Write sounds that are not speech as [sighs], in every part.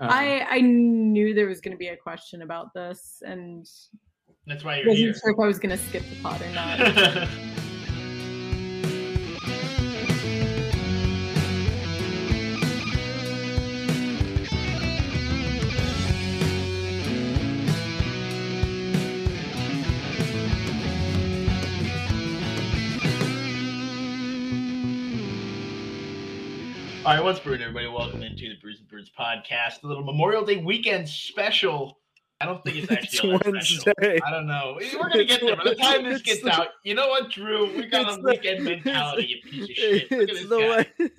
Um, I I knew there was going to be a question about this, and That's why you're wasn't here. sure if I was going to skip the pot or not. [laughs] All right, what's brewing, everybody? Welcome into the Brews and Bruins podcast, a little Memorial Day weekend special. I don't think it's [laughs] actually all that special. Wednesday. I don't know. We're gonna get there. By the time this It's gets the- out, you know what, Drew? We got It's a the- weekend mentality, you piece of shit. Look at It's this the guy. way. [laughs]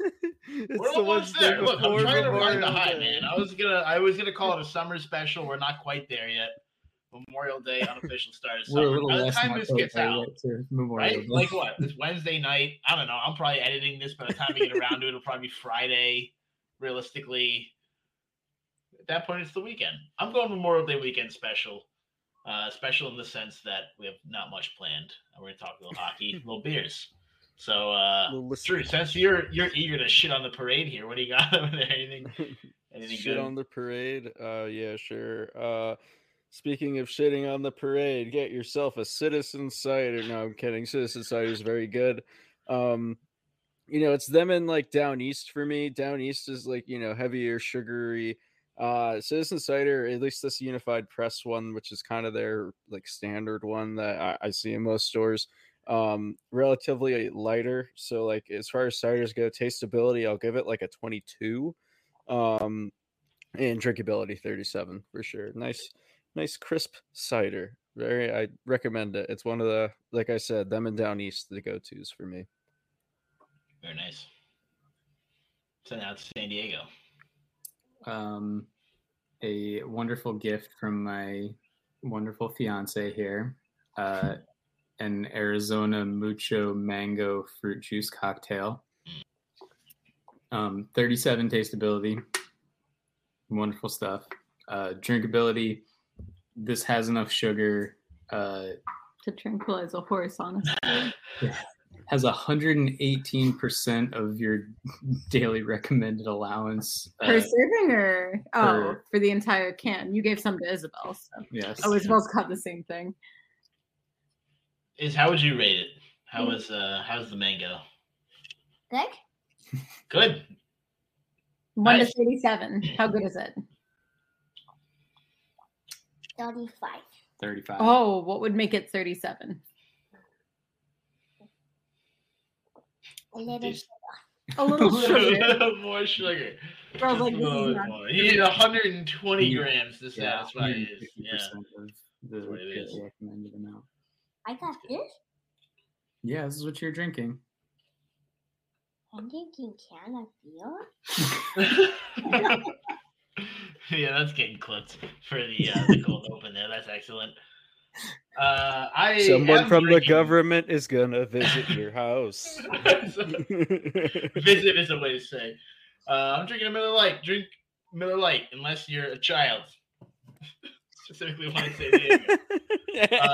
It's We're the almost there. Look, I'm trying to ride the high, man. I was gonna, I was gonna call it a summer special. We're not quite there yet. Memorial Day unofficial start of [laughs] We're a summer. little By the less time than this October, gets out, right, Memorial? Day. Like what? It's Wednesday night. I don't know. I'm probably editing this by the time we get around to it. It'll probably be Friday, realistically. At that point, it's the weekend. I'm going Memorial Day weekend special. Uh, special in the sense that we have not much planned. We're going to talk a little hockey, a [laughs] little beers. So, uh, Little list- Drew, since you're you're eager to shit on the parade here, what do you got [laughs] over there? Anything? Anything Shit good? on the parade? Uh, yeah, sure. Uh, speaking of shitting on the parade, get yourself a Citizen Cider. No, I'm kidding. Citizen Cider is very good. Um, you know, it's them and like down east for me. Down east is like you know heavier, sugary. Uh, Citizen Cider, at least this Unified Press one, which is kind of their like standard one that I, I see in most stores. Um, relatively lighter. So like as far as ciders go, tasteability, I'll give it like a 22 um and drinkability 37 for sure nice nice crisp cider very i recommend it it's one of the like i said them and down east the go-to's for me Very nice. So now it's San Diego. um, a wonderful gift from my wonderful fiance here. Uh, an Arizona Mucho Mango Fruit Juice Cocktail. Um, 37 tasteability. Wonderful stuff. Uh, drinkability. This has enough sugar. Uh, to tranquilize a horse, honestly. [laughs] has 118% of your daily recommended allowance. Per Uh, serving or oh, per- for the entire can. You gave some to Isabel, so yes. oh, Isabel's got the same thing. Is how would you rate it? How was uh how's the mango? Good. Good. One Nice. to thirty-seven. How good is it? 35. 35. Oh, what would make it thirty-seven? A little Dude. A little [laughs] sugar. more sugar. Girls like A this is not- more. You need 120 Yeah. grams to satisfy it. Yeah. 150% of the what it is. recommended amount. I got this. Yeah, this is what you're drinking. I'm drinking can of beer. [laughs] yeah, that's getting clipped for the uh, the [laughs] cold open there. That's excellent. Uh, I someone from the government is gonna visit your [laughs] house Visit is a way to say. Uh, I'm drinking a Miller Lite. Drink Miller Lite unless you're a child. Specifically, when I say Diego.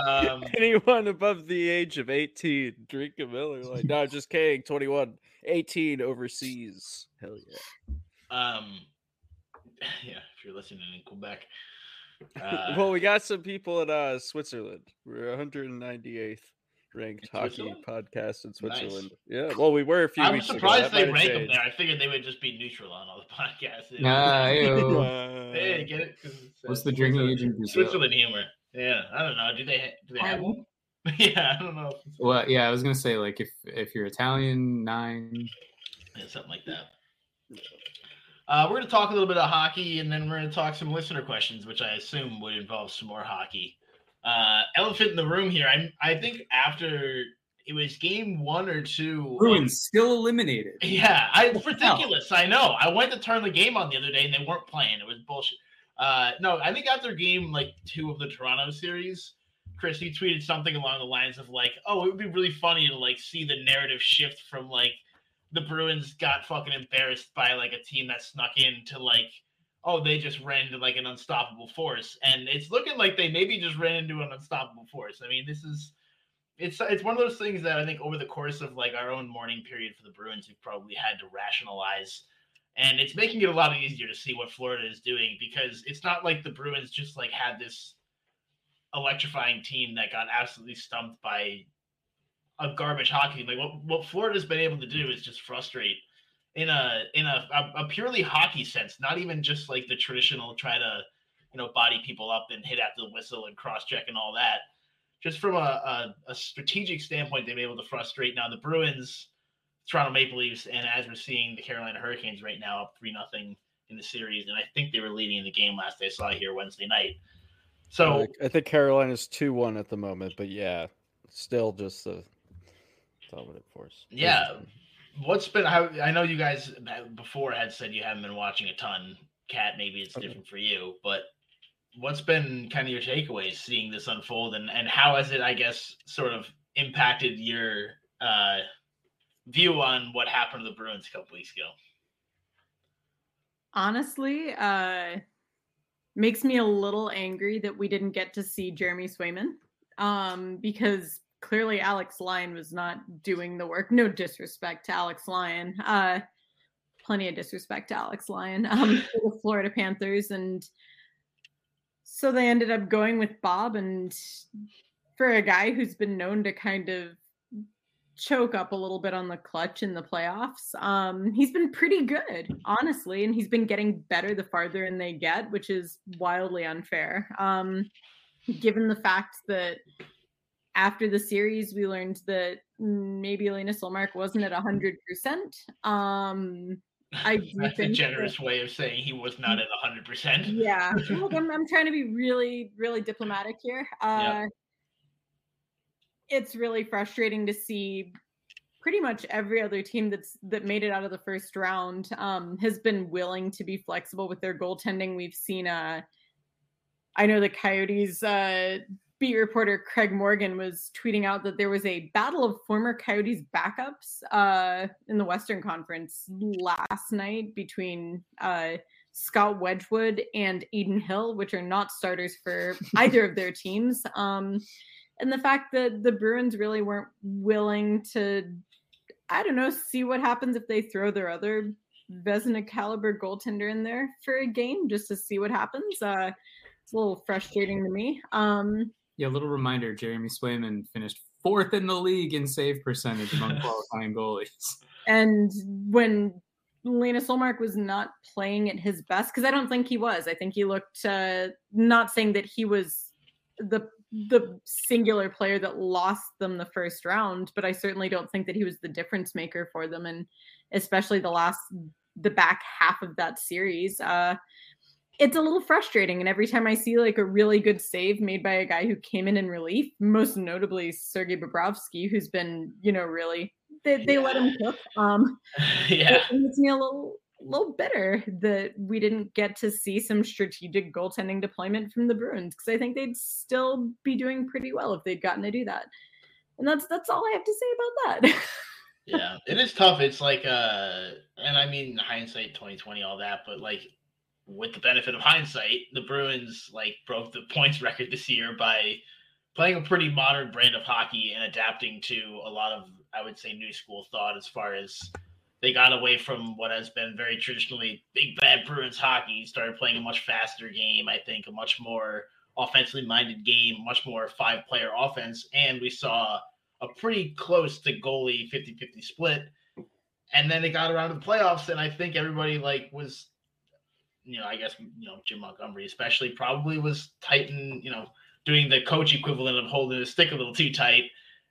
Um, anyone above the age of 18 drink a miller like no just kidding 21 18 overseas hell yeah Um, yeah, you're listening in Quebec. [laughs] Uh, well, we got some people in uh, Switzerland. We're 198th ranked hockey podcast in Nice. Switzerland. Yeah, well, we were a few I'm weeks surprised ago. they That rank have them there. I figured they would just be neutral on all the [laughs] podcasts. Nah, ew. [laughs] Uh, you get it? 'Cause it's, uh, What's the drinking age in Brazil? Switzerland humor. Yeah, I don't know. Do they do they have one? yeah, I don't know. Well, yeah, I was gonna say like if if you're Italian, nine. Yeah, something like that. Uh, we're going to talk a little bit of hockey, and then we're going to talk some listener questions, which I assume would involve some more hockey. Uh, elephant in the room here. I I think after it was game one or two. Bruins still eliminated. Yeah, I, it's What the hell? ridiculous. I know. I went to turn the game on the other day, and they weren't playing. It was bullshit. Uh, no, I think after game like two of the Toronto series, Chris, you tweeted something along the lines of like, "Oh, it would be really funny to like see the narrative shift from like the Bruins got fucking embarrassed by like a team that snuck in to like, oh, they just ran into like an unstoppable force, and it's looking like they maybe just ran into an unstoppable force. I mean, this is." It's, it's one of those things that I think over the course of like our own mourning period for the Bruins, we've probably had to rationalize and it's making it a lot easier to see what Florida is doing because it's not like the Bruins just like had this electrifying team that got absolutely stumped by a garbage hockey. Like what what Florida's been able to do is just frustrate in a in a, a, a purely hockey sense, not even just like the traditional try to you know body people up and hit after the whistle and cross check and all that. Just from a, a, a strategic standpoint, they've been able to frustrate. Now the Bruins Toronto Maple Leafs, and as we're seeing the Carolina Hurricanes right now up three nothing in the series, and I think they were leading in the game last I saw here Wednesday night. So I think Carolina's two one at the moment, but yeah, still just a dominant force. Yeah. what's been? How, I know you guys before had said you haven't been watching a ton. Cat, maybe it's Okay. different for you, but what's been kind of your takeaways seeing this unfold, and and how has it, I guess, sort of impacted your uh, view on what happened to the Bruins a couple weeks ago? honestly uh makes me a little angry that we didn't get to see Jeremy Swayman um because clearly Alex Lyon was not doing the work no disrespect to Alex Lyon uh plenty of disrespect to Alex Lyon um [laughs] for the Florida Panthers and so they ended up going with Bob and for a guy who's been known to kind of choke up a little bit on the clutch in the playoffs. Um, he's been pretty good, honestly, and he's been getting better the farther in they get, which is wildly unfair. Um, given the fact that after the series, we learned that maybe Linus Ullmark wasn't at hundred percent. Um, I [laughs] That's a think that- generous way of saying he was not at hundred percent. yeah [laughs] look I'm, I'm trying to be really really diplomatic here uh it's really frustrating to see pretty much every other team that's that made it out of the first round um has been willing to be flexible with their goaltending we've seen uh i know the coyotes uh beat reporter Craig Morgan was tweeting out that there was a battle of former Coyotes backups uh, in the Western Conference last night between uh, Scott Wedgewood and Adin Hill, which are not starters for [laughs] either of their teams. Um, and the fact that the Bruins really weren't willing to, I don't know, see what happens if they throw their other Vezina caliber goaltender in there for a game just to see what happens. Uh, it's a little frustrating to me. Um, Yeah, a little reminder: Jeremy Swayman finished fourth in the league in save percentage among [laughs] qualifying goalies. and when Linus Ullmark was not playing at his best, because I don't think he was. I think he looked uh, not saying that he was the the singular player that lost them the first round, but I certainly don't think that he was the difference maker for them, and especially the last the back half of that series. Uh, it's a little frustrating, and every time I see like a really good save made by a guy who came in in relief, most notably Sergei Bobrovsky, who's been you know really they, they let him cook. Um, [laughs] yeah. it makes me a little little bitter that we didn't get to see some strategic goaltending deployment from the Bruins because I think they'd still be doing pretty well if they'd gotten to do that. And that's that's all I have to say about that. yeah, it is tough. It's like uh and I mean hindsight 2020 all that, but like with the benefit of hindsight, the Bruins like broke the [laughs] points record this year by playing a pretty modern brand of hockey and adapting to a lot of I would say new school thought as far as they got away from what has been very traditionally big bad Bruins hockey, started playing a much faster game, I think a much more offensively minded game, much more five player offense and we saw a pretty close to goalie 50-50 split. And then it got around to the playoffs, and I think everybody like was you know, I guess you know Jim Montgomery especially probably was tighten, you know, doing the coach equivalent of holding the stick a little too tight.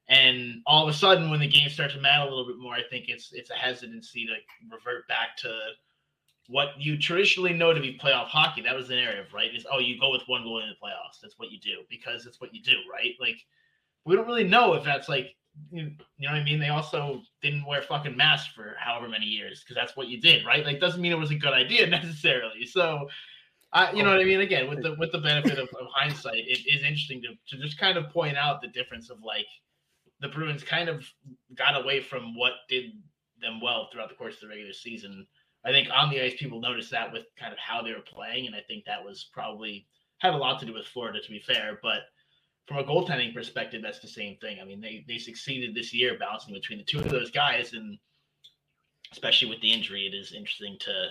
And all of a sudden, when the game starts to matter a little bit more, I think it's it's a hesitancy to revert back to what you traditionally know to be playoff hockey. That was the narrative, right? Is oh, you go with one goal in the playoffs. That's what you do because it's what you do, right? Like we don't really know if that's like you know what I mean. They also didn't wear fucking masks for however many years because that's what you did, right? Like doesn't mean it was a good idea [laughs] necessarily. So. I, you know what I mean. Again, with the with the benefit of, of hindsight, it is interesting to, to just kind of point out the difference of like the Bruins kind of got away from what did them well throughout the course of the regular season I think on the ice, people noticed that with kind of how they were playing, and I think that was probably had a lot to do with Florida, to be fair. But from a goaltending perspective, that's the same thing. I mean, they they succeeded this year balancing between the two of those guys, and especially with the injury, it is interesting to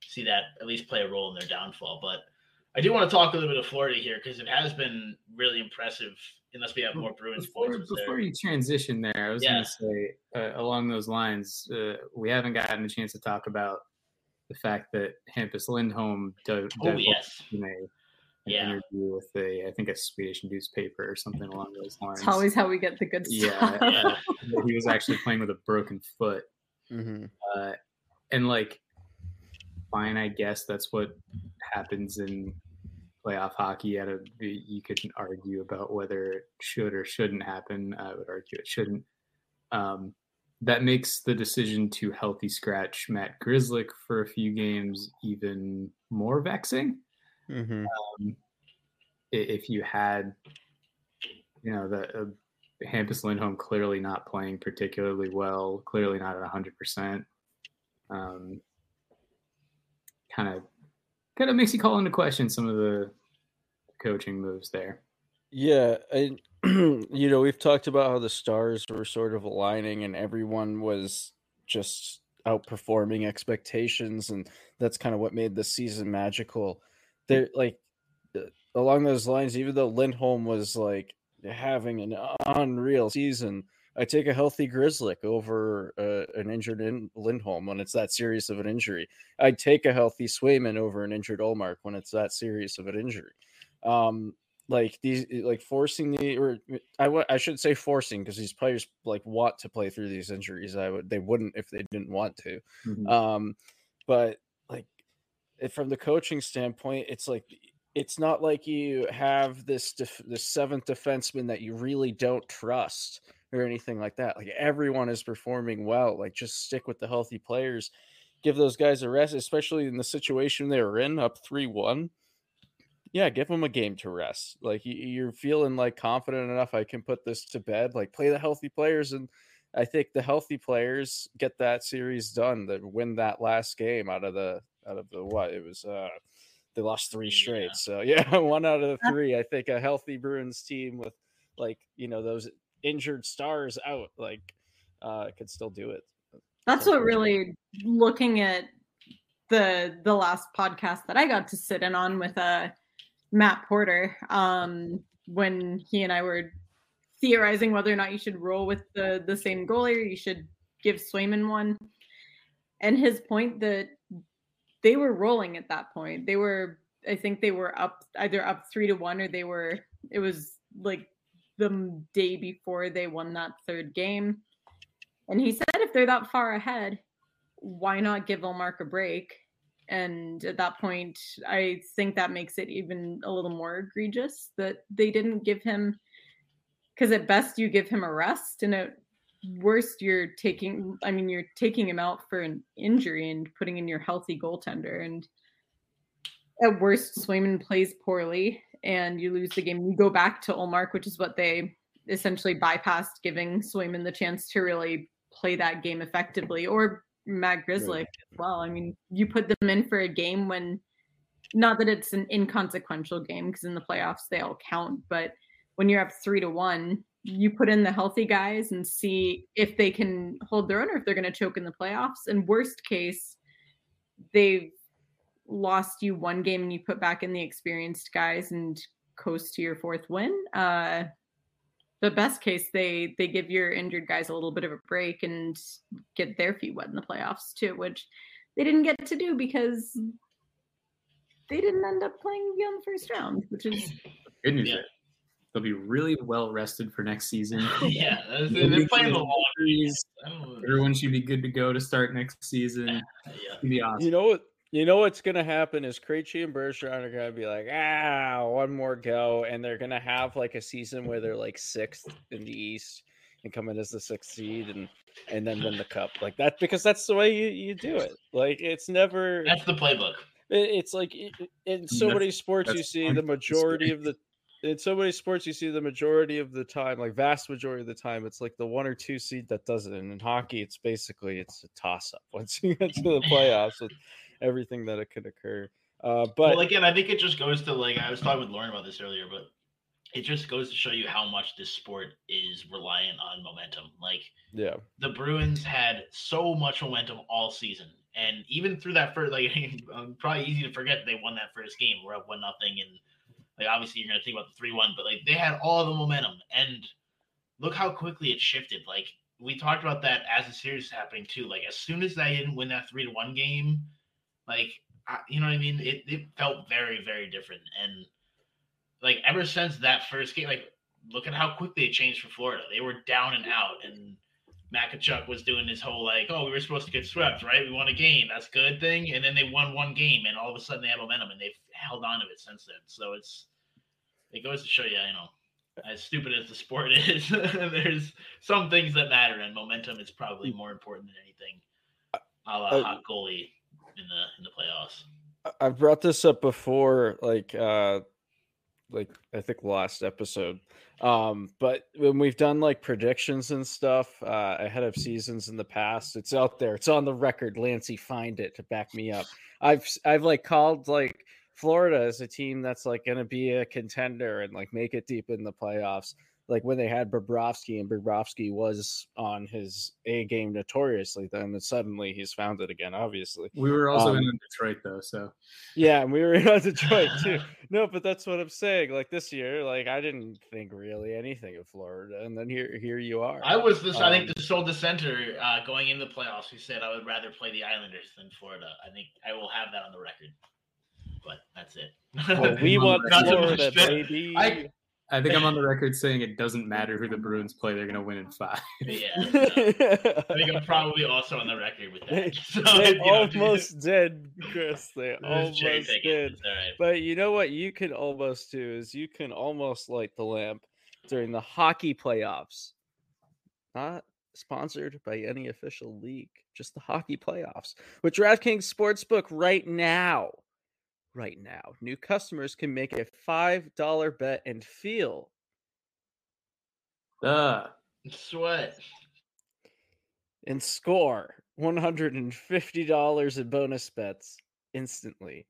see that at least play a role in their downfall. But I do want to talk a little bit of Florida here because it has been really impressive. Unless we have more Bruins before, before you transition there, I was yeah. going to say uh, along those lines, uh, we haven't gotten a chance to talk about the fact that Hampus Lindholm did, oh, yes. in a, an yeah. interview with a, I think a Swedish newspaper or something along those lines. It's always how we get the good stuff. Yeah, [laughs] yeah. he was actually playing with a broken foot, mm-hmm. uh, and like, fine, I guess that's what happens in playoff hockey. Out of you could argue about whether it should or shouldn't happen. I would argue it shouldn't. Um, that makes the decision to healthy scratch Matt Grzelcyk for a few games even more vexing. Mm-hmm. Um, if you had, you know, the uh, Hampus Lindholm clearly not playing particularly well, clearly not at hundred percent. Um, kind of kind of makes you call into question some of the coaching moves there. Yeah, I, [clears throat] you know, we've talked about how the stars were sort of aligning and everyone was just outperforming expectations and that's kind of what made the season magical. There like along those lines even though Lindholm was like having an unreal season, I take a healthy Grzelcyk over uh, an injured in Lindholm when it's that serious of an injury. I'd take a healthy Swayman over an injured Ullmark when it's that serious of an injury. Um, like these, like forcing the, or I, I should say forcing because these players like want to play through these injuries. I would, they wouldn't if they didn't want to. Mm-hmm. Um, but from the coaching standpoint, it's like it's not like you have this def- this seventh defenseman that you really don't trust or anything like that. Like everyone is performing well. Like just stick with the healthy players, give those guys a rest, especially in the situation they were in, up three one. Yeah, give them a game to rest. Like you're feeling like confident enough. I can put this to bed. Like play the healthy players, and I think the healthy players get that series done. That win that last game out of the out of the what it was. uh they lost three straight. Yeah. So [laughs] yeah, one out of the three. I think a healthy Bruins team with like you know those injured stars out, like uh, could still do it. That's what really looking at the the last podcast that I got to sit in on with uh Matt Porter um when he and I were theorizing whether or not you should roll with the the same goalie or you should give Swayman one. And his point that they were rolling at that point. They were I think they were up either up 3 to 1 or they were it was like the day before they won that third game. And he said if they're that far ahead, why not give Ullmark a break? And at that point, I think that makes it even a little more egregious that they didn't give him because at best you give him a rest and at worst you're taking I mean you're taking him out for an injury and putting in your healthy goaltender and at worst Swayman plays poorly and you lose the game. You go back to Ullmark, which is what they essentially bypassed, giving Swayman the chance to really play that game effectively, or Matt Grzelcyk right. as well. I mean, you put them in for a game when, not that it's an inconsequential game, because in the playoffs they all count, but when you're up three to one, you put in the healthy guys and see if they can hold their own or if they're going to choke in the playoffs. And worst case, they've lost you one game and you put back in the experienced guys and coast to your fourth win. Uh, the best case, they they give your injured guys a little bit of a break and get their feet wet in the playoffs too, which they didn't get to do because they didn't end up playing beyond the first round, which is Good news. Yeah. There. They'll be really well rested for next season. [laughs] yeah, they're, they're playing the can- long Injuries. I don't- Everyone should be good to go to start next season. Yeah. Be awesome. You know what? You know what's gonna happen is Krejci and Bergeron are gonna be like, ah, one more go, and they're gonna have like a season where they're like sixth in the East and come in as the sixth seed and and then win the cup like that because that's the way you, you do it. Like it's never. That's the playbook. it- It's like i- i- in so That's- many sports you see the majority of the. In so many sports, you see the majority of the time, like vast majority of the time, it's like the one or two seed that does it. And in hockey, it's basically it's a toss up [laughs] once you get to the playoffs with everything that it could occur. Uh, but well, again, I think it just goes to like I was talking with Lauren about this earlier, but it just goes to show you how much this sport is reliant on momentum. Like yeah, the Bruins had so much momentum all season, and even through that first, like [laughs] probably easy to forget they won that first game. We're up one nothing, and like obviously you're gonna think about the three one, but like they had all the momentum, and look how quickly it shifted. Like we talked about that as the series was happening too. Like as soon as they didn't win that three to one game, like I, you know what I mean, it it felt very very different, and like ever since that first game, like look at how quickly it changed for Florida. They were down and out, and Makachuk was doing his whole like, oh, we were supposed to get swept, right? We won a game, that's good thing, and then they won one game, and all of a sudden they have momentum, and they've held on to it since then. So it's it goes to show you, you know, as stupid as the sport [laughs] is, there's some things that matter, and momentum is probably more important than anything. A la Uh, hot goalie in the in the playoffs. I've brought this up before, like uh like I think last episode. Um, but when we've done like predictions and stuff uh ahead of seasons in the past, it's out there, it's on the record. Lancey, find it to back me up. I've I've like called like Florida as a team that's like gonna be a contender and like make it deep in the playoffs. Like when they had Bobrovsky and Bobrovsky was on his A game notoriously, then suddenly he's found it again, obviously. We were also Um, in Detroit though, so Yeah, and we were in Detroit too. [laughs] No, but that's what I'm saying. Like this year, like I didn't think really anything of Florida, and then here, here you are. I was this. I think Um, the sole dissenter uh, going into the playoffs who said I would rather play the Islanders than Florida. I think I will have that on the record. But that's it. Well, we [laughs] want Florida, baby. I- I think I'm on the [laughs] record saying it doesn't matter who the Bruins play; they're gonna win in five. yeah, no. [laughs] I think I'm probably also on the record with they that. [laughs] So, they you know, almost did, Chris. They almost cherry-picking. did. It's. But you know what you can almost do is you can almost light the lamp during the hockey playoffs. Not sponsored by any official league, just the hockey playoffs. With DraftKings Sportsbook right now. Right now, new customers can make a $5 bet and feel Duh. Sweat. and score $150 in bonus bets instantly.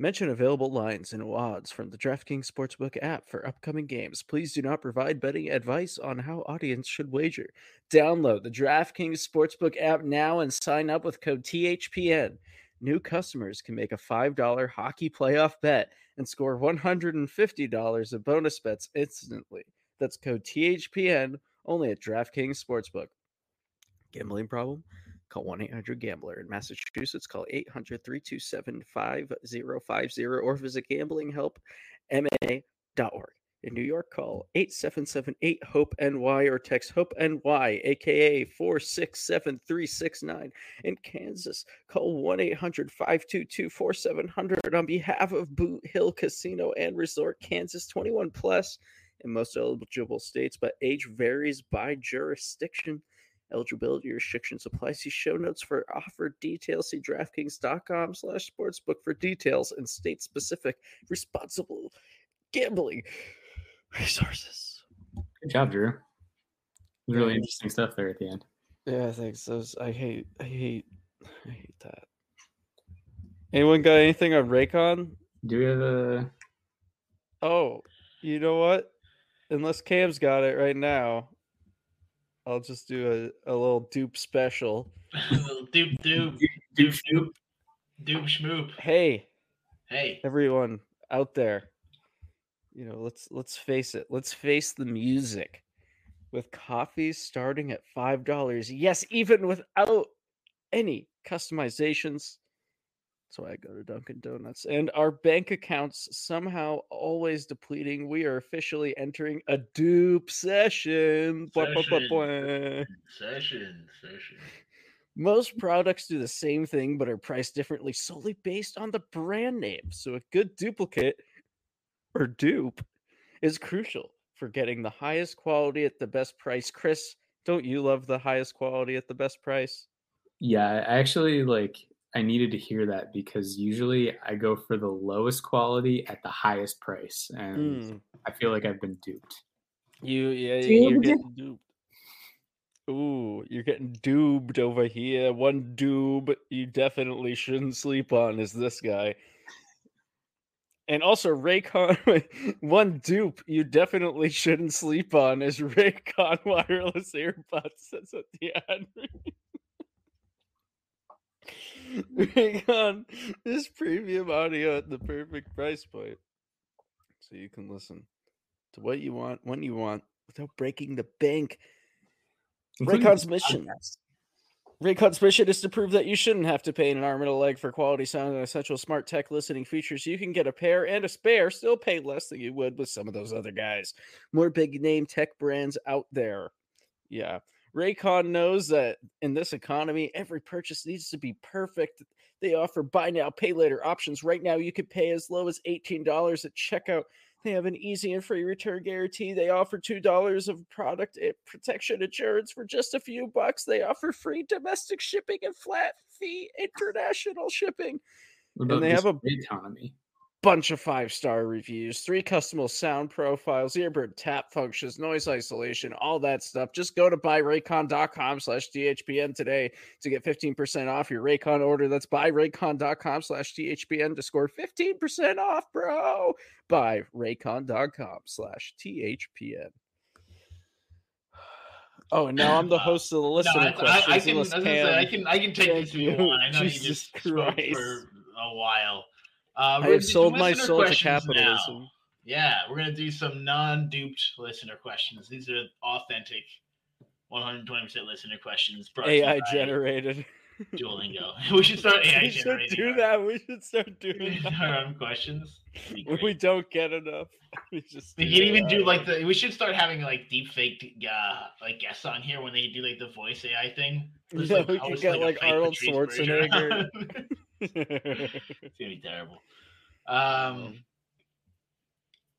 Mention available lines and odds from the DraftKings Sportsbook app for upcoming games. Please do not provide betting advice on how audience should wager. Download the DraftKings Sportsbook app now and sign up with code THPN. New customers can make a $5 hockey playoff bet and score $150 of bonus bets instantly. That's code THPN only at DraftKings Sportsbook. Gambling problem? Call 1 800 Gambler. In Massachusetts, call 800 327 5050 or visit gamblinghelpma.org. In New York, call 877 8 HOPE NY or text HOPE NY, aka 467369. In Kansas, call 1 800 522 4700 on behalf of Boot Hill Casino and Resort, Kansas 21 plus in most eligible states, but age varies by jurisdiction. Eligibility restrictions apply. See show notes for offer details. See DraftKings.com slash sportsbook for details and state-specific responsible gambling resources. Good job, Drew. Really interesting stuff there at the end. Yeah, thanks. Those I hate. I hate. I hate that. Anyone got anything on Raycon? Do we have a? Oh, you know what? Unless Cam's got it right now, I'll just do a, a little dupe special. Little doop doop Doop shoop. doop schmoop. Hey, Hey, everyone out there, you know, let's let's face it. Let's face the music. With coffees starting at five dollars, yes, even without any customizations, That's why I go to Dunkin' Donuts. And our bank accounts somehow always depleting. We are officially entering a dupe session. Blah, blah, blah, Session. blah. Session, session. Most products do the same thing but are priced differently solely based on the brand name. So a good duplicate or dupe is crucial for getting the highest quality at the best price. Chris, don't you love the highest quality at the best price? Yeah, I actually like I needed to hear that because usually I go for the lowest quality at the highest price, and Mm. I feel like I've been duped. You yeah, you're Duped? getting duped. Ooh, you're getting duped over here. One doob you definitely shouldn't sleep on is this guy. And also Raycon [laughs] one dupe you definitely shouldn't sleep on is Raycon [laughs] wireless earbuds. That's what the end. [laughs] Raycon is premium audio at the perfect price point. So you can listen to what you want when you want without breaking the bank. Raycon's mission. Raycon's mission is to prove that you shouldn't have to pay an arm and a leg for quality sound and essential smart tech listening features. You can get a pair and a spare, still pay less than you would with some of those other guys. More big name tech brands out there. Yeah. Raycon knows that in this economy, every purchase needs to be perfect. They offer buy now, pay later options. Right now, you can pay as low as $18 at checkout. They have an easy and free return guarantee. They offer $2 of product eh, protection insurance for just a few bucks. They offer free domestic shipping and flat fee international shipping. And they have a- economy. Bunch of five star reviews, three custom sound profiles, earbird tap functions, noise isolation, all that stuff. Just go to buyraycon.com slash DHPN today to get 15% off your Raycon order. That's buyraycon.com slash DHPN to score 15% off, bro. Buyraycon.com slash THPN. [sighs] Oh, and now I'm the [sighs] host of the No, listener I, I, questions. I can. I, was gonna say, I can. I can take this if you want. I know you just Christ. for a while. Uh, I have sold my soul to questions now. capitalism. Yeah, we're gonna do some non-duped listener questions. These are authentic, 120 percent listener questions. brought to you AI generated. Duolingo. [laughs] we should start AI [laughs] we should do our- that. We should start doing [laughs] our own questions. It'd be When great. we don't get enough. We just We can even do like the. We should start having like deep fake uh like guests on here when they do like the voice AI thing. Just, Yeah, like, we could get, a like, Arnold Schwarzenegger. It's gonna be [laughs] terrible. Um.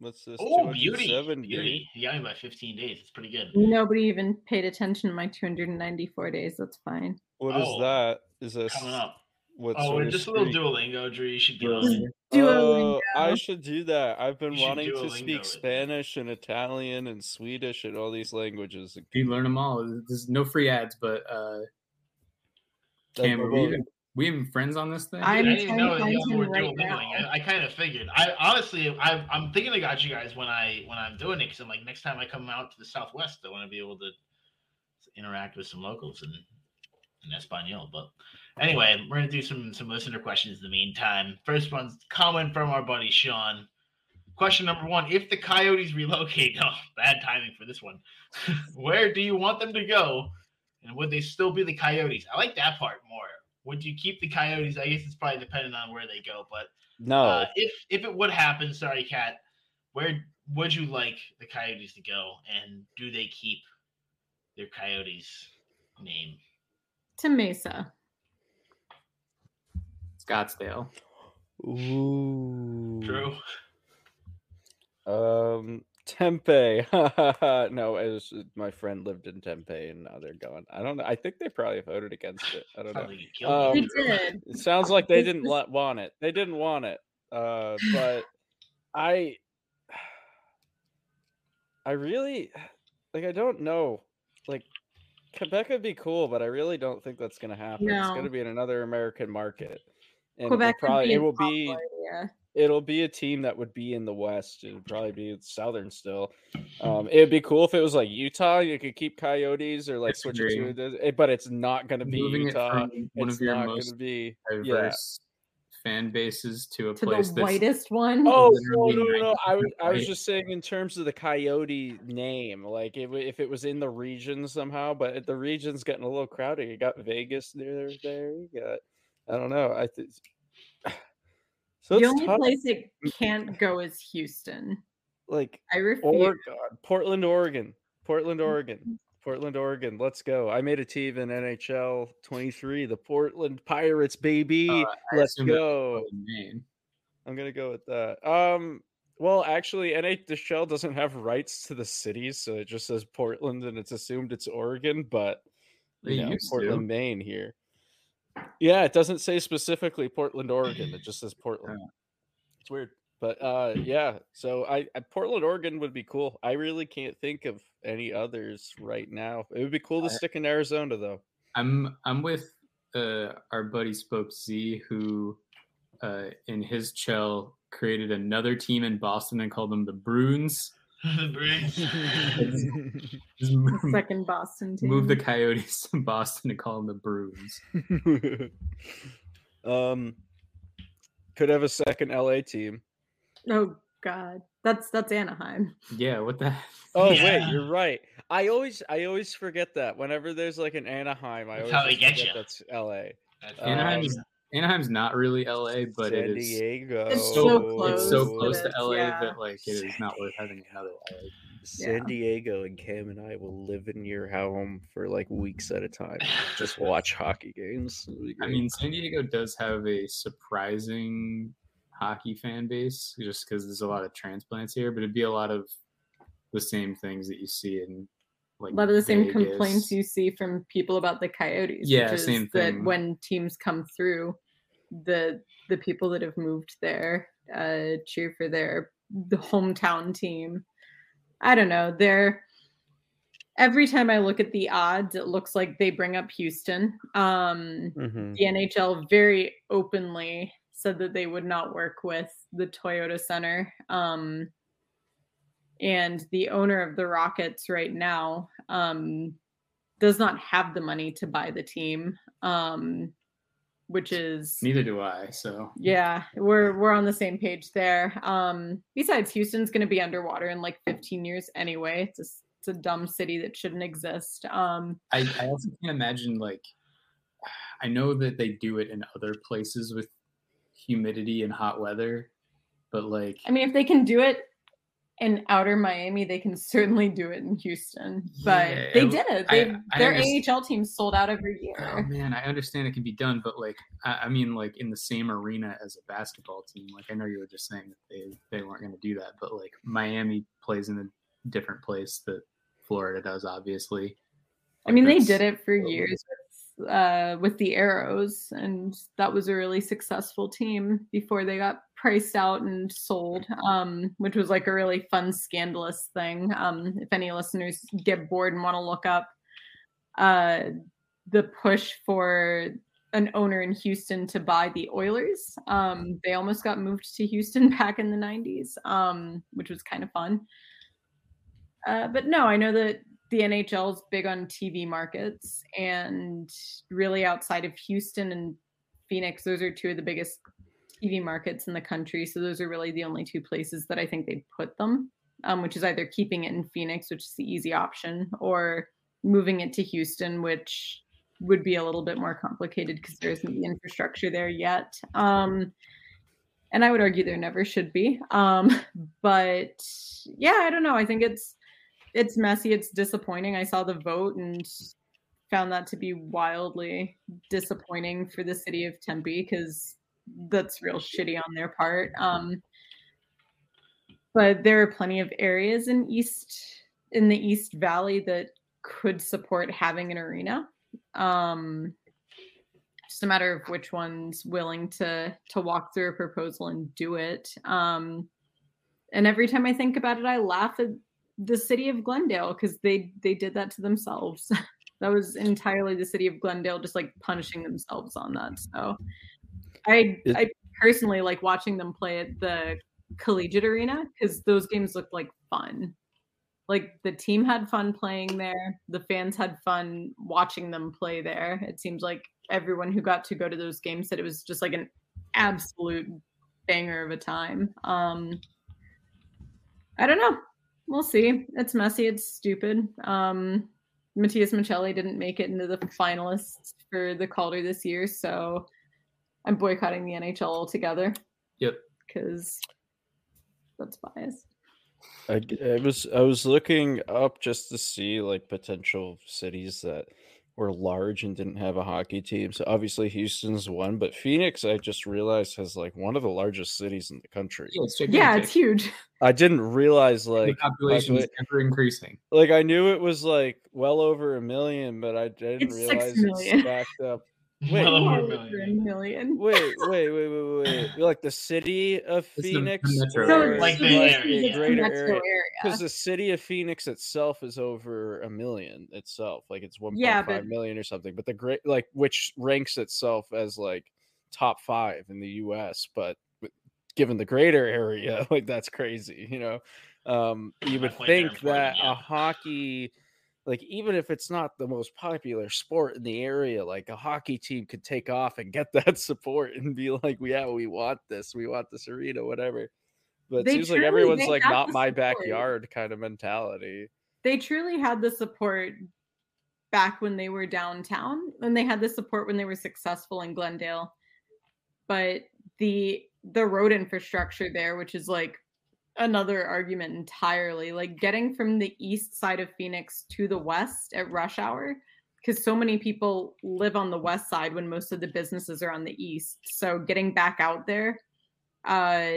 What's this? Oh, beauty, 270? beauty. You got me by 15 days. It's pretty good. Nobody even paid attention to my 294 days. That's fine. What is Oh, that? Is this Coming up. what Oh, sort we're just a little streak? Duolingo, Drew. You should get on. Duolingo. it. Duolingo. Oh, I should do that. I've been You should wanting to speak it. Spanish and Italian and Swedish and all these languages. You learn them all. There's no free ads, but uh, Uh, Cam, are we well, even friends on this thing? I'm I didn't know that y'all were right Duolingoing. now. I, I kind of figured. I honestly, I, I'm thinking about you guys when I when I'm doing it because I'm like next time I come out to the Southwest, I want to be able to interact with some locals in in Espanol. But anyway, we're gonna do some some listener questions in the meantime. First one's comment from our buddy Sean. Question number one: If the Coyotes relocate, [laughs] oh, bad timing for this one. [laughs] Where do you want them to go, and would they still be the Coyotes? I like that part more. Would you keep the Coyotes? I guess it's probably dependent on where they go, but no. uh, if if it would happen, sorry, Cat, where would you like the Coyotes to go, and do they keep their Coyotes name? To Mesa. Scottsdale. Ooh. True. Um, Tempe. [laughs] no, it was my friend lived in Tempe, and now they're gone. I don't know. I think they probably voted against it. I don't know. Sounds like Um, They did. It sounds like they didn't [laughs] let, want it. They didn't want it. Uh, but I, I really, like, I don't know. Like, Quebec would be cool, but I really don't think that's gonna happen. It's gonna be in another American market, and Quebec it will probably be it will be four, yeah. It'll be a team that would be in the West. It'd probably be Southern still. Um, [laughs] it'd be cool if it was like Utah. You could keep Coyotes or like switch it to, it, but it's not gonna be Moving it Utah. from one it's of your not most gonna be diverse fan bases to a To place the whitest one. Oh no, literally no, no! I was, I was just saying in terms of the Coyote name, like if if it was in the region somehow, but the region's getting a little crowded. You got Vegas near there. You got, I don't know. I th- So the only tough. place it can't go is Houston. like I refuse. Oregon, Portland, Oregon, Portland, Oregon, Portland, Oregon. Let's go. I made a team in NHL 23, the Portland Pirates, baby. Uh, Let's go. Portland, Maine. I'm gonna go with that. Um, well, actually, NH the shell doesn't have rights to the cities, so it just says Portland, and it's assumed it's Oregon, but They you know, used to. Portland, Maine here. Yeah, it doesn't say specifically Portland, Oregon. It [clears throat] just says Portland. It's weird, but uh, yeah. So I, I Portland, Oregon would be cool. I really can't think of any others right now. It would be cool to stick in Arizona though. I'm I'm with uh, our buddy Spoke Z, who uh, in his shell created another team in Boston and called them the Bruins. [laughs] the Bruins. [laughs] Just move, Second Boston team. move the Coyotes [laughs] to Boston and call them the Bruins. um, could have a second LA team. Oh God, that's that's Anaheim. Yeah, what the? Oh Yeah. wait, you're right. I always I always forget that. Whenever there's like an Anaheim, I That's always how they get forget ya. that's LA. That's Um, Anaheim's not really LA, but San it is. Diego. It's so so It's close so that close to LA yeah. that like it is not worth having another LA. San Yeah. Diego and Cam and I will live in your home for like weeks at a time. [laughs] Just watch hockey games. I mean, San Diego does have a surprising hockey fan base just because there's a lot of transplants here, but it'd be a lot of the same things that you see in like a lot of the same complaints you see from people about the Coyotes. Yeah, which is same that when teams come through, the the people that have moved there uh, cheer for their the hometown team. I don't know. They're every time I look at the odds, it looks like they bring up Houston. Um, Mhm. the NHL very openly said that they would not work with the Toyota Center. Um, and the owner of the Rockets right now um, does not have the money to buy the team, um, which is Neither do I. So yeah, we're we're on the same page there. Um, besides, Houston's going to be underwater in like 15 years anyway. It's a, it's a dumb city that shouldn't exist. Um, I, I also can't imagine like I know that they do it in other places with humidity and hot weather, but like I mean, if they can do it in outer Miami, they can certainly do it in Houston. But Yeah, they I- did it. They, I their underst- AHL team sold out every year. Oh man, I understand it can be done, but like I, I mean, like in the same arena as a basketball team. Like I know you were just saying that they they weren't going to do that, but like Miami plays in a different place that Florida does, obviously. I mean, they did it for years with, uh, with the Aeros, and that was a really successful team before they got priced out and sold, um, which was like a really fun, scandalous thing. Um, if any listeners get bored and want to look up uh, the push for an owner in Houston to buy the Oilers, um, they almost got moved to Houston [laughs] back in the 90s, um, which was kind of fun. Uh, but no, I know that the NHL is big on TV markets, and really outside of Houston and Phoenix, those are two of the biggest TV markets in the country. So those are really the only two places that I think they'd put them, um, which is either keeping it in Phoenix, which is the easy option, or moving it to Houston, which would be a little bit more complicated because there isn't the infrastructure there yet. Um, and I would argue there never should be. Um, [laughs] but yeah, I don't know. I think it's it's messy. It's disappointing. I saw the vote and found that to be wildly disappointing for the city of Tempe because that's real shitty on their part. Um, but there are plenty of areas in East in the East Valley that could support having an arena. Um, just a matter of which one's willing to to walk through a proposal and do it. Um, and every time I think about it, I laugh at the city of Glendale because they they did that to themselves. [laughs] that was entirely the city of Glendale just like punishing themselves on that. So I It- I personally like watching them play at the collegiate arena because those games looked like fun. Like the team had fun playing there, the fans had fun watching them play there. It seems like everyone who got to go to those games said it was just like an absolute banger of a time. Um I don't know. We'll see. It's messy. It's stupid. Um, Matias Maccelli didn't make it into the finalists for the Calder this year, so I'm boycotting the NHL altogether. Yep. Because that's biased. I, I was I was looking up just to see like potential cities that were large and didn't have a hockey team. So obviously Houston's one, but Phoenix I just realized has like one of the largest cities in the country. Yeah, it's Yeah, it's huge. I didn't realize like the like population is ever increasing. like I knew it was like well over a million, but I didn't It's realize million. it stacked up. Wait, well over a million. million. Wait, wait, wait, wait, [laughs] wait. Like the city of the- the Phoenix, metro So Like the like area, the yeah. it's the greater area? area. Because the city of Phoenix itself is over a million itself, like it's one point Yeah, five but- million or something. But the great, like, which ranks itself as like top five in the U.S. But given the greater area, [laughs] like that's crazy. You know, um, you would Not quite there think that yeah. a hockey, like, even if it's not the most popular sport in the area, like a hockey team could take off and get [laughs] that support and be like, yeah, we want this, we want this arena, whatever. But it seems like everyone's like not my support. backyard kind of mentality. they truly had the support back when they were downtown and they had the support when they were successful in glendale but the the road infrastructure there which is like another argument entirely like getting from the east side of phoenix to the west at rush hour because so many people live on the west side when most of the businesses are on the east so getting back out there uh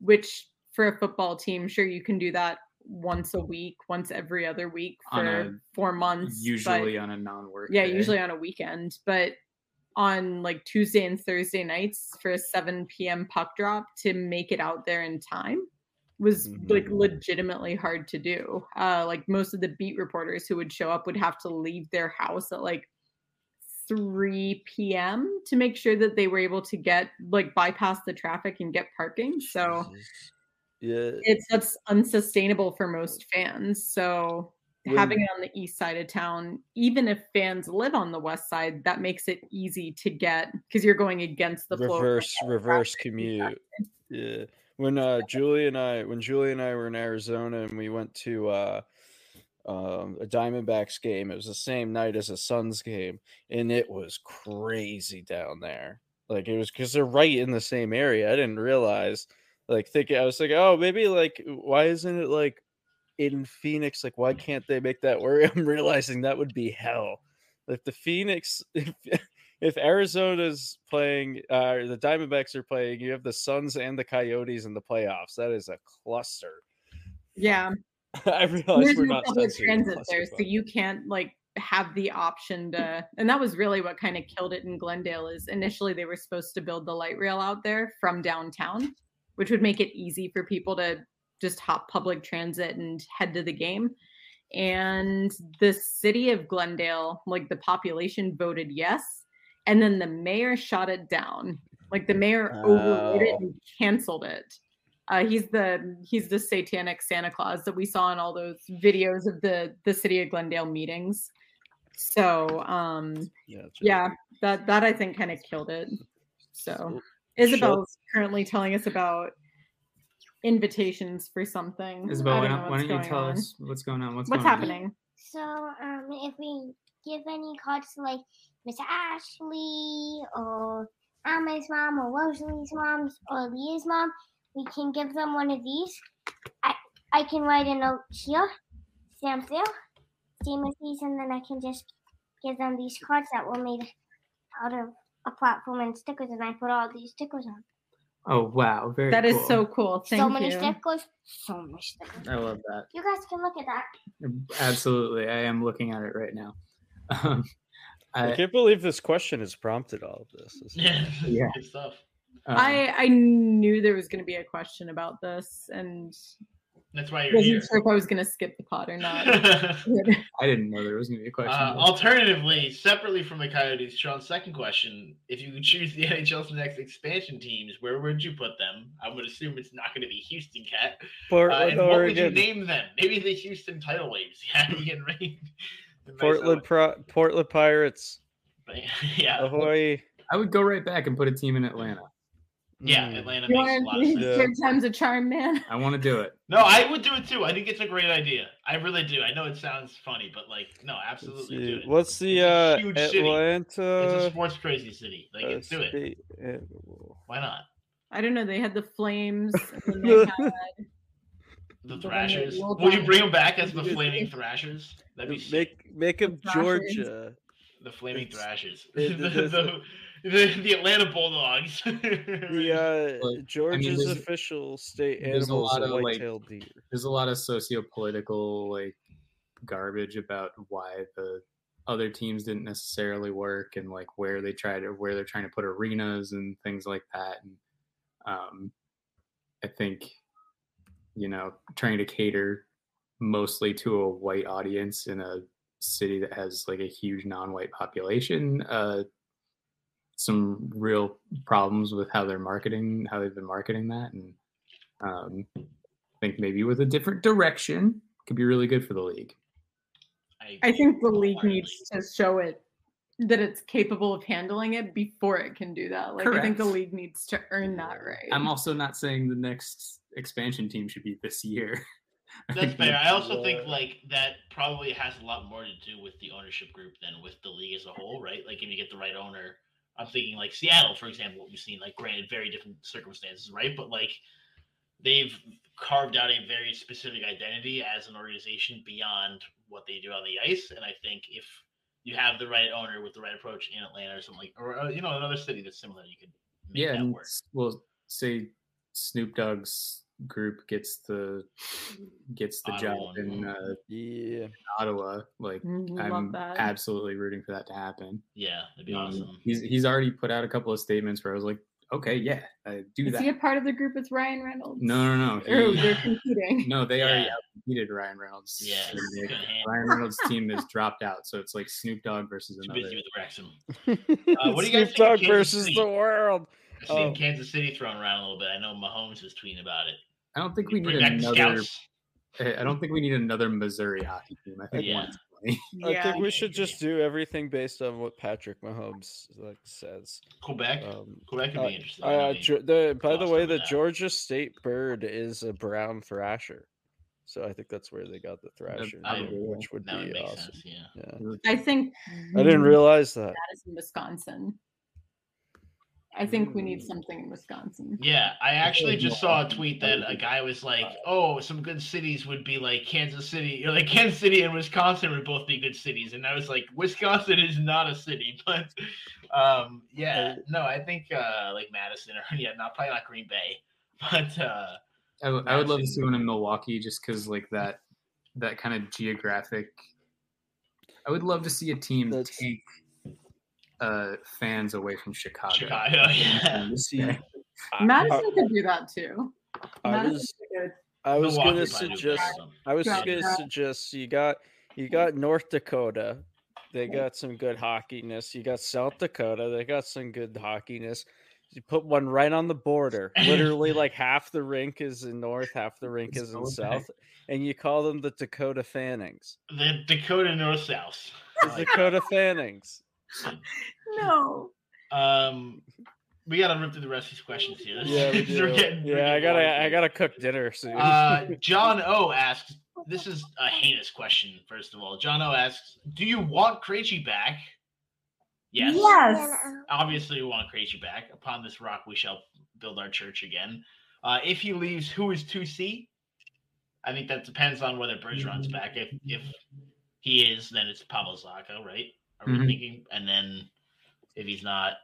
which for a football team sure you can do that once a week once every other week for a- four months but- Usually on a non-work. yeah day. usually on a weekend but on like tuesday and thursday nights for a 7 p.m puck drop to make it out there in time was like Mhm. legitimately hard to do uh like most of the beat reporters who would show up would have to leave their house at like 3 p.m to make sure that they were able to get like bypass the traffic and get parking so Jesus. yeah, it's that's unsustainable for most fans. So When- having it on the east side of town, even if fans live on the west side, that makes it easy to get because you're going against the flow. reverse traffic. reverse commute. Yeah. When uh [laughs] Julie and I when Julie and I were in Arizona and we went to uh um a Diamondbacks game, it was the same night as a Suns game, and it was crazy down there. Like it was because they're right in the same area. I didn't realize. Like thinking I was like, oh maybe like why isn't it like in Phoenix? Like why can't they make that work? [laughs] I'm realizing that would be hell. Like the Phoenix [laughs] if if Arizona's playing, uh, the Diamondbacks are playing, you have the Suns and the Coyotes in the playoffs. That is a cluster. Yeah, [laughs] I realize there's we're no not public transit there, so you can't like have the option to. And that was really what kind of killed it in Glendale. Is initially they were supposed to build the light rail out there from downtown, which would make it easy for people to just hop public transit and head to the game. And the city of Glendale, like the population voted yes, and then the mayor shot it down. Like the mayor overrode it Oh. and canceled it. Uh, he's the he's the satanic Santa Claus that we saw in all those videos of the the city of Glendale meetings. So um Yeah, it's yeah, that that I think kind of killed it. So So, Isabel's currently telling us about invitations for something. Isabel, why don't why what's don't you going tell on. us what's going on? What's, what's going on? happening. So, um, if we give any cards to like Miss Ashley or Emma's mom or Rosalie's mom or Leah's mom, we can give them one of these. I I can write a note here, stamp there, same with these, and then I can just give them these cards that were made out of a platform and stickers, and I put all these stickers on. Oh wow, very. That is cool. so cool. Thank so many you. stickers, so many stickers. I love that. You guys can look at that. Absolutely, I am looking at it right now. Um, I I, can't believe this question has prompted all of this. This is- Yeah, Yeah. good stuff. um, I I knew there was going to be a question about this, and That's why you're wasn't here. sure if I was going to skip the pot or not. [laughs] I didn't know there was going to be a question. Uh, alternatively, separately from the Coyotes, Sean's second question: If you could choose the [laughs] NHL's next expansion teams, where would you put them? I would assume it's not going to be Houston Cat. Uh, Portland, and what would you name them? Maybe the Houston Tidal Waves. [laughs] Yeah, you can read. Portland, Pro- Portland Pirates. [laughs] yeah, Ahoy. I would go right back and put a team in Atlanta. yeah. Mm. Atlanta You makes a lot of sense. Yeah. third time's a charm, man. I want to do it. No, I would do it too. I think it's a great idea. I really do. I know it sounds funny, but like, no, absolutely do it. What's the It's a uh, huge city. Atlanta? it's a sports crazy city. Like, uh, do it. state? Why not? I don't know. They had the Flames. [laughs] And then they had The The Thrashers. World Would you bring them back as the Flaming Thrashers? That'd be sick. Make make him Thrashers. Georgia. The Flaming It's- Thrashers. it- the, [laughs] the, the, the Atlanta Bulldogs. [laughs] The uh, But, Georgia's there's- official state there's a animal is lot a of, like, white-tailed deer. there's a lot of socio-political like garbage about why the other teams didn't necessarily work and like where they try to where they're trying to put arenas and things like that and um i think you know trying to cater mostly to a white audience in a city that has like a huge non-white population uh some real problems with how they're marketing how they've been marketing that and um I think maybe with a different direction could be really good for the league. I think the league needs to show it that it's capable of handling it before it can do that. Like I think the league needs to earn that right. I'm also not saying the next expansion team should be this year. [laughs] That's fair. I also think like that probably has a lot more to do with the ownership group than with the league as a whole, right? Like if you get the right owner, I'm thinking like Seattle, for example, what we've seen, like granted, very different circumstances, right? But like they've carved out a very specific identity as an organization beyond what they do on the ice. And I think if you have the right owner with the right approach in Atlanta or something like, or uh, you know, another city that's similar, you could make yeah, that and work. s- well, say Snoop Dogg's group gets the gets the job in uh, Yeah. Ottawa. Like Mm, Love I'm that. absolutely rooting for that to happen. Yeah, that'd be Um, awesome. He's he's already put out a couple of statements where I was like, okay, yeah, I do Is that. he a part of the group with Ryan Reynolds? No, no, no. Oh, he- they're competing. no, they already Yeah. outcompeted Ryan Reynolds. Yeah, they- Ryan Reynolds' team is dropped out, so it's like Snoop Dogg versus Too another. busy with Wrexham. [laughs] [laughs] Uh, what do you guys Snoop think of Dogg versus City? the world. I've seen Oh. Kansas City thrown around a little bit. I know Mahomes was tweeting about it. I don't think we need another. scouts. I don't think we need another Missouri hockey team. I think Yeah. one's plenty. [laughs] I think we should just do everything based on what Patrick Mahomes like says. Quebec. Um, Quebec could uh, be interesting. I uh, Ge- the, by the way, the that. Georgia State bird is a brown thrasher, so I think that's where they got the thrasher, I- name, which would that would be awesome. sense. Yeah. Yeah. I think I didn't realize that. Madison, Wisconsin. I think we Mm. need something in Wisconsin. Yeah, I actually just saw a tweet that a guy was like, "Oh, some good cities would be like Kansas City, or like Kansas City and Wisconsin would both be good cities." And I was like, "Wisconsin is not a city," [laughs] but um, yeah, no, I think uh, like Madison or [laughs] yeah, not probably not Green Bay, [laughs] but uh, I, w- I would love to see one in Milwaukee, just because like that that kind of geographic. I would love to see a team That's- take uh, fans away from Chicago. Chicago, [laughs] yeah. See, Madison could do that too. I Madison was could. I was Milwaukee gonna suggest. I was Yeah. gonna suggest you got you got North Dakota, they got some good hockeyness. You got South Dakota, they got some good hockeyness. You put one right on the border. [laughs] Literally, like half the rink is in north, half the rink is in Okay. south, and you call them the Dakota Fannings. the Dakota North South. The Dakota Fannings. No. Um, we gotta rip through the rest of these questions here. Yeah, we [laughs] do. getting yeah. I gotta, long I gotta cook dinner soon. Uh, [laughs] John O asks, this is a heinous question, first of all. John O asks, do you want Krejci back? Yes. Yes. Obviously, we want Krejci back. Upon this rock, we shall build our church again. Uh, if he leaves, who is 2C? I think that depends on whether Bergeron's back. If if he is, then it's Pavel Zacha, right? Are we Mhm. thinking? And then if he's not,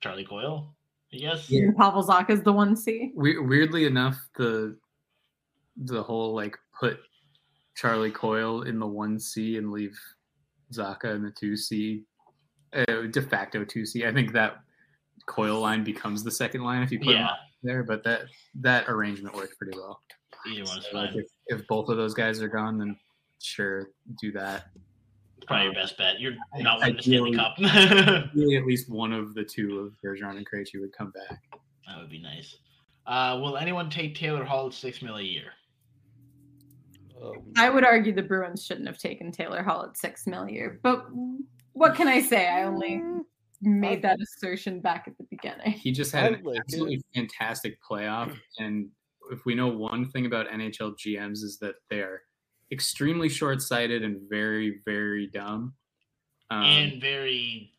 Charlie Coyle, I guess. Yeah. Pavel Zacha is the one C. We- weirdly enough, the the whole like put Charlie Coyle in the one C and leave Zacha in the two C, uh, de facto two C. I think that Coyle line becomes the second line if you put him Yeah, up there, but that that arrangement worked pretty well. either one's So, like, if, if both of those guys are gone, then sure, do that. Probably your best bet. You're not winning the Stanley Ideally- Cup. [laughs] Really, at least one of the two of Bergeron and Krejci would come back. that would be nice. Uh, will anyone take Taylor Hall at six mil a year? Um, I would argue the Bruins shouldn't have taken Taylor Hall at six mil a year. But what can I say? I only made that assertion back at the beginning. He just had I an absolutely fantastic playoff. And if we know one thing about NHL GMs is that they are extremely short sighted and very, very dumb. Um, and very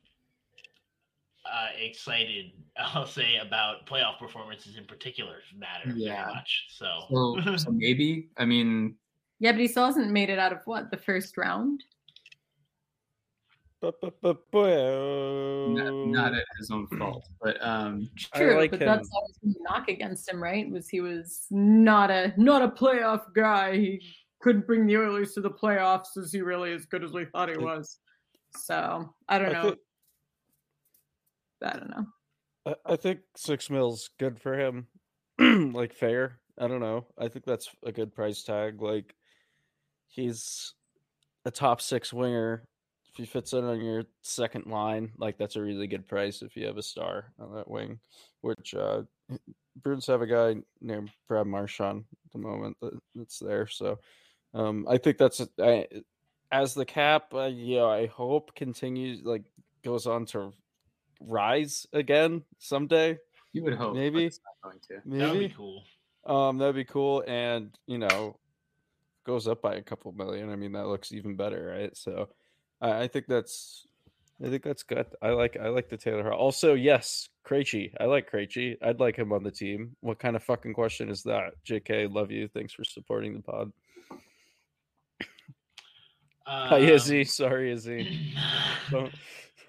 uh, excited, [laughs] I'll say, about playoff performances in particular matter Yeah. very much. So, So, so [laughs] maybe I mean Yeah, but he still hasn't made it out of what the first round. But, but, but, boy, not, not at his own fault, but um I True, like but him. that's always been the knock against him, right? Was he was not a not a playoff guy. He couldn't bring the Oilers to the playoffs. Is he really as good as we thought he was? So I don't I know. think- I don't know. I, I think six mils good for him. [clears throat] like fair. I don't know. I think that's a good price tag. Like he's a top six winger. If he fits in on your second line, like that's a really good price if you have a star on that wing. Which uh Bruins have a guy named Brad Marchand at the moment that's there. So um I think that's I, as the cap, uh, yeah, I hope continues like goes on to rise again someday. you would hope Maybe. it's not going to. that would be Maybe cool. um that'd be cool, and you know goes up by a couple million. I mean that looks even better, right? So I, I think that's I think that's good. I like I like the Taylor Hall. Also, yes, Krejci. I like Krejci. I'd like him on the team. What kind of fucking question is that? JK, love you. Thanks for supporting the pod. Hi, Izzy. Um, Sorry, Izzy. [laughs] Don't,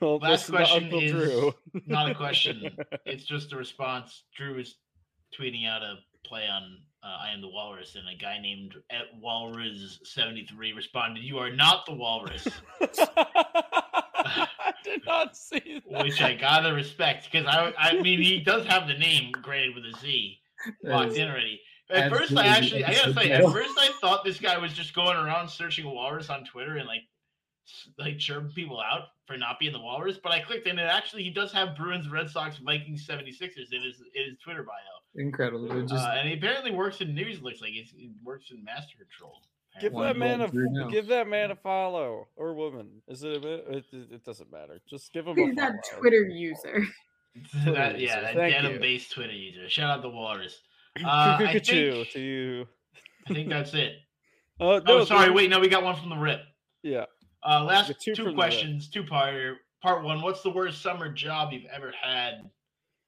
don't Last question is Drew. not a [laughs] question. it's just a response. Drew is tweeting out a play on uh, I am the Walrus, and a guy named at Walrus73 responded, You are not the Walrus, [laughs] I did not see that. which I gotta respect because I, I mean, he does have the name graded with a Z locked in already. At first, I actually, I gotta say, at first, I thought this guy was just going around searching walrus on Twitter and like, s- like chirping people out for not being the walrus. But I clicked and it actually he does have Bruins, Red Sox, Vikings, 76ers in his in his Twitter bio, incredible. Just uh, and he apparently works in news. Looks like he's, he works in Master Control. Give that man a now. give that man a follow or woman. Is it a bit? It, it, it doesn't matter. Just give him a He's that follow. Twitter user. [laughs] that, user, yeah, that thank you. denim-based Twitter user. Shout out the Walrus. Uh, I [laughs] think- to you. I think that's it. [laughs] Oh, Oh, no, sorry. Wait, no, we got one from the rip. Yeah. Uh, last two two, from the rip. questions, two part. Part one: What's the worst summer job you've ever had,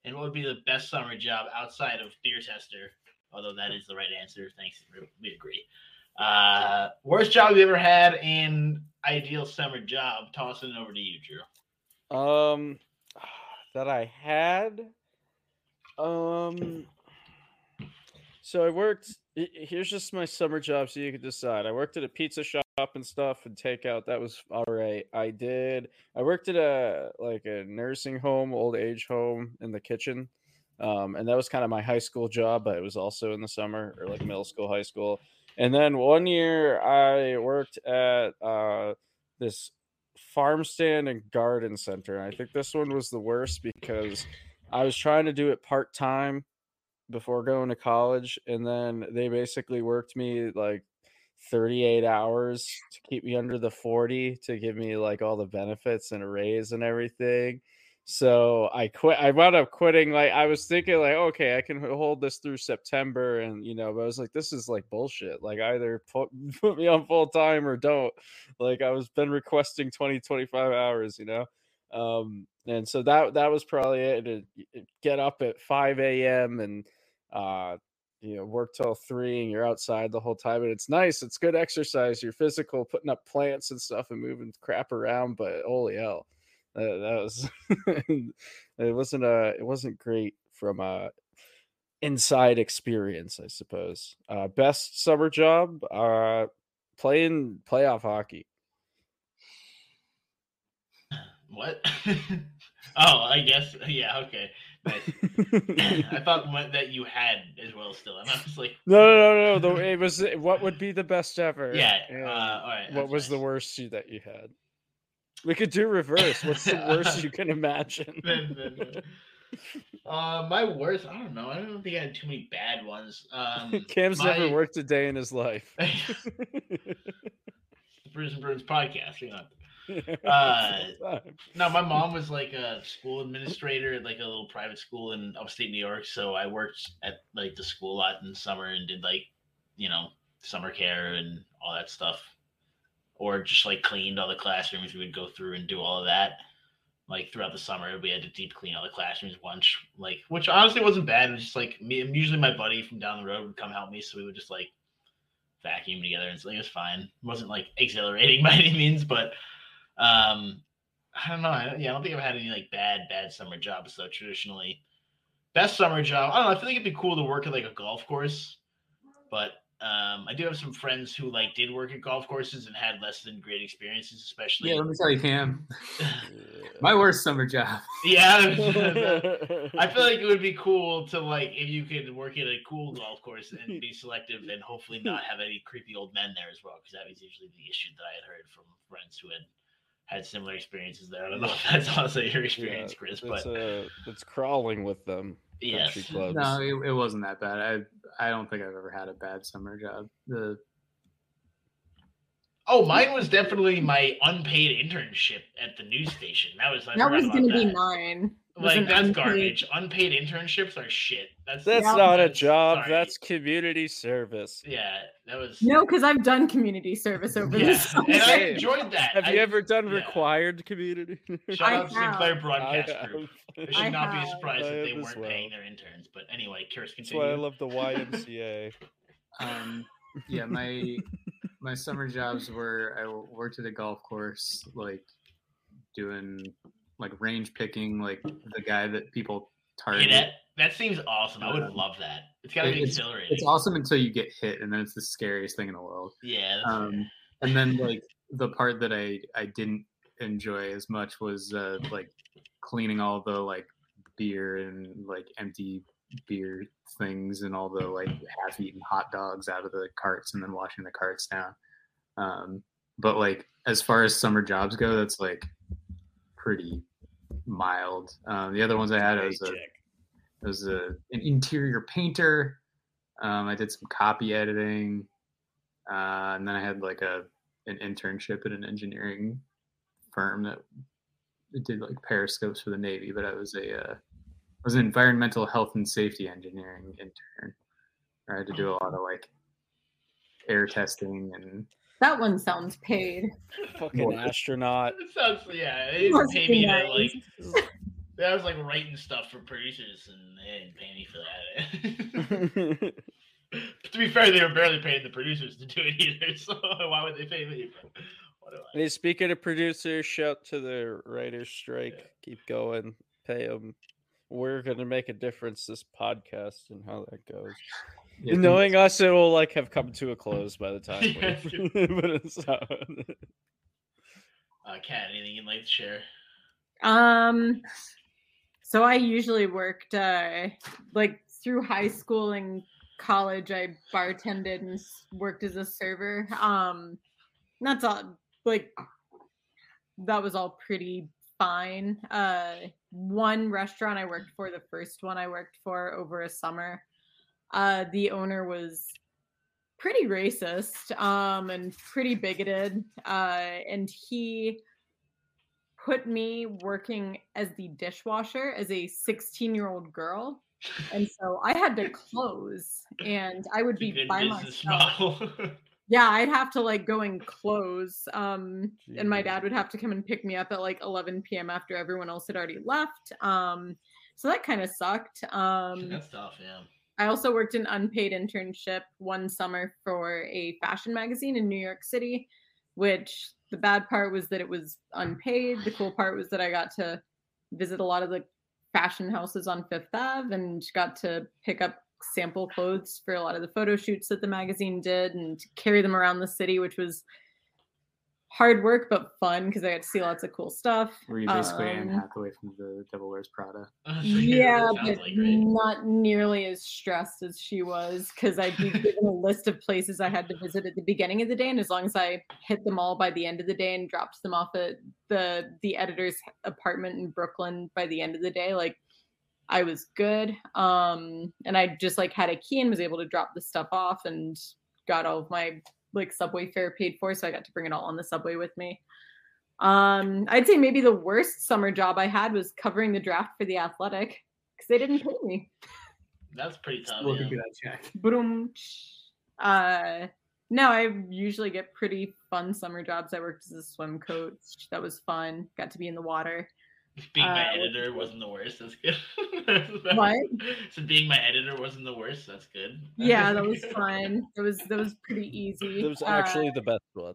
and what would be the best summer job outside of beer tester? Although that is the right answer. Thanks, we agree. Uh, worst job you ever had and ideal summer job. Tossing it over to you, Drew. Um, [sighs] that I had. Um. So I worked. Here's just my summer job, so you can decide. I worked at a pizza shop and stuff and takeout. That was all right. I did. I worked at a like a nursing home, old age home in the kitchen, um, and that was kind of my high school job. But it was also in the summer or like middle school, high school. And then one year I worked at uh, this farm stand and garden center. I think this one was the worst because I was trying to do it part time before going to college, and then they basically worked me like 38 hours to keep me under the 40 to give me like all the benefits and a raise and everything. So I quit. I wound up quitting. Like I was thinking, like, okay, I can hold this through September, and you know, but I was like, this is like bullshit. Like either put [laughs] put me on full time or don't. Like I was been requesting 20, 25 hours, you know. Um, and so that that was probably it. To get up at 5 a.m. and uh you know work till three and you're outside the whole time and it's nice it's good exercise you're physical putting up plants and stuff and moving crap around but holy hell that, that was [laughs] it wasn't a it wasn't great from a inside experience i suppose uh best summer job uh playing playoff hockey [sighs] What? [laughs] oh, I guess. Yeah. Okay. Nice. [laughs] I thought what, that you had as well still, and I was like, No, no, no, no. The, it was what would be the best ever. Yeah, uh, all right, what was the worst you- that you had? We could do reverse. What's the [laughs] worst you can imagine? Uh, my worst. I don't know. I don't think I had too many bad ones. Um, [laughs] Cam's never worked a day in his life. Brews and Bruins podcast. You know. [laughs] Uh, No, my mom was like a school administrator at like a little private school in upstate New York. So I worked at like the school a lot in summer and did like, you know, summer care and all that stuff. Or just like cleaned all the classrooms. We would go through and do all of that. like throughout the summer. We had to deep clean all the classrooms once, like which honestly wasn't bad. It was just like me. Usually my buddy from down the road would come help me, so we would just like vacuum together, and so it was fine. It wasn't like exhilarating [laughs] by any means, but um, I don't know. I, yeah, I don't think I've had any like bad bad summer jobs though. Traditionally, best summer job. I don't know. I feel like it'd be cool to work at like a golf course, but um, I do have some friends who like did work at golf courses and had less than great experiences, especially. Yeah, let me tell you, Cam. [laughs] My worst summer job. Yeah, [laughs] I feel like it would be cool to like if you could work at a cool golf course and be selective and hopefully not have any creepy old men there as well, because that was usually the issue that I had heard from friends who had had similar experiences there. I don't know [laughs] if that's also your experience, yeah, Chris, but uh, it's crawling with them. Yes. No, it, it, wasn't that bad. I I don't think I've ever had a bad summer job. The Oh, mine was definitely my unpaid internship at the news station. That was that was going to be mine. Like that's unpaid. garbage. Unpaid internships are shit. That's that's yeah. not a job. Sorry. That's community service. Yeah, that was no, because I've done community service over yeah. this. and I enjoyed that. Have I, you ever done yeah. required community? Shout out to Sinclair Broadcast Group. I should I not have. be surprised if they weren't well. paying their interns. But anyway, curious. Continue. That's why I love the YMCA. [laughs] um, yeah, my my summer jobs were I worked at a golf course, like doing like range picking, like the guy that people target. that, that seems awesome. I would um, love that. It's gotta be it's, exhilarating. It's awesome until you get hit, and then it's the scariest thing in the world. Yeah. Um, and then like the part that I I didn't enjoy as much was uh, like cleaning all the like beer and like empty beer things and all the like half-eaten hot dogs out of the carts and then washing the carts down. Um, but like as far as summer jobs go, that's like pretty mild. Um, the other ones I had was a was a an interior painter. Um, I did some copy editing, uh, and then I had like a an internship at an engineering firm that did like periscopes for the Navy. But I was a uh, I was an environmental health and safety engineering intern. I had to do a lot of like air testing and that one sounds paid. Fucking astronaut. It sounds yeah. They didn't pay me to like. I [laughs] was like writing stuff for producers, and they didn't pay me for that. [laughs] to be fair, they were barely paying the producers to do it either. [laughs] So why would they pay me? Hey, speaking of producers, shout to the writers' strike. Yeah. Keep going. Pay them. We're gonna make a difference this podcast and how that goes. Yeah, Knowing us, it will like have come to a close by the time. [laughs] yeah, but it's not. Uh, Kat, anything you'd like to share? Um, so I usually worked uh like through high school and college. I bartended and worked as a server. Um, that's all. Like that was all pretty fine. Uh, one restaurant I worked for, the first one I worked for over a summer uh, the owner was pretty racist um, and pretty bigoted. Uh, and he put me working as the dishwasher as a 16 year old girl. And so I had to close and I would be by myself. [laughs] yeah, I'd have to like go and close. Um, and my dad would have to come and pick me up at like 11 p.m. after everyone else had already left. Um, so that kind of sucked. Um, That's tough, yeah. I also worked an unpaid internship one summer for a fashion magazine in New York City, which the bad part was that it was unpaid. The cool part was that I got to visit a lot of the fashion houses on Fifth Ave and got to pick up sample clothes for a lot of the photo shoots that the magazine did and carry them around the city, which was hard work but fun because I got to see lots of cool stuff. Were you basically um, Anne Hathaway from the Devil Wears Prada? [laughs] yeah, but like not nearly as stressed as she was because I'd be given a list of places I had to visit at the beginning of the day, and as long as I hit them all by the end of the day and dropped them off at the the editor's apartment in Brooklyn by the end of the day, like I was good. Um, and I just like had a key and was able to drop the stuff off and got all of my like subway fare paid for, so I got to bring it all on the subway with me. Um, I'd say maybe the worst summer job I had was covering the draft for the Athletic because they didn't pay me. That's pretty tough. We'll yeah. that check. Boom. Uh, no, I usually get pretty fun summer jobs. I worked as a swim coach. That was fun. Got to be in the water. [laughs] Being my Uh, editor wasn't the worst. That's good. [laughs] What? [laughs] So being my editor wasn't the worst. That's good. Yeah, that was fun. That was that was pretty easy. That was Uh, actually the best one.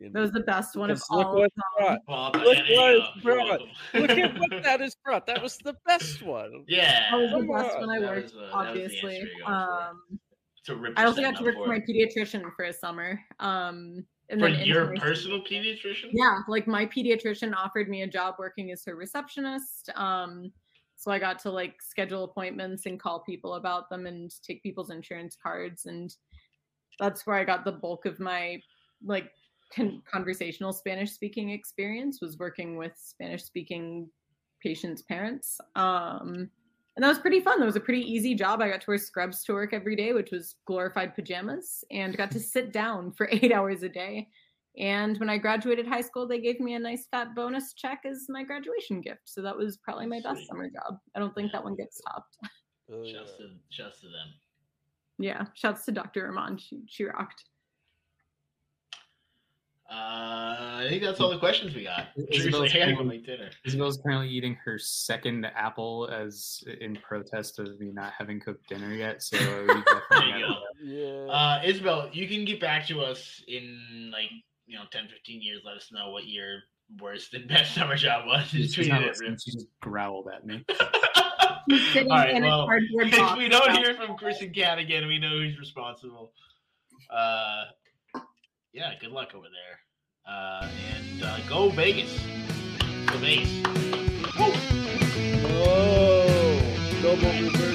that was the best one of look all. what of it's them. brought. Well, but Look what you it's brought. Look at what that is brought. That was the best one. Yeah. That was the best on, one I worked, was, uh, that was the obviously. answer you're going for. Um, to I also got to work for my pediatrician for a summer. Um, and For your personal pediatrician? Yeah, like my pediatrician offered me a job working as her receptionist. Um, so I got to like schedule appointments and call people about them and take people's insurance cards, and that's where I got the bulk of my like con- conversational Spanish speaking experience was working with Spanish speaking patients' parents. Um, and that was pretty fun. That was a pretty easy job. I got to wear scrubs to work every day, which was glorified pajamas, and got to sit down for [laughs] eight hours a day. And when I graduated high school, they gave me a nice fat bonus check as my graduation gift. So that was probably my best Sweet. summer job. I don't think that one gets topped. Oh, yeah. Shouts to, shouts to them. Yeah. Shouts to Dr. Rahman. She, she rocked. Uh, I think that's all the questions we got. Isabel's Seriously, I gotta go phone- make dinner. Isabel's currently eating her second apple as in protest of me not having cooked dinner yet. So we [laughs] There you go. Yeah. Uh, Isabel, you can get back to us in like you know 10, 15 years. Let us know what your worst and [laughs] best summer job was. Just She's not it. listening, she just growled at me. [laughs] All right, well, if we don't hear from Chris and Kat again, we know who's responsible. Uh, yeah, good luck over there. Uh, and uh, go Vegas. Go Vegas. Oh, double reverse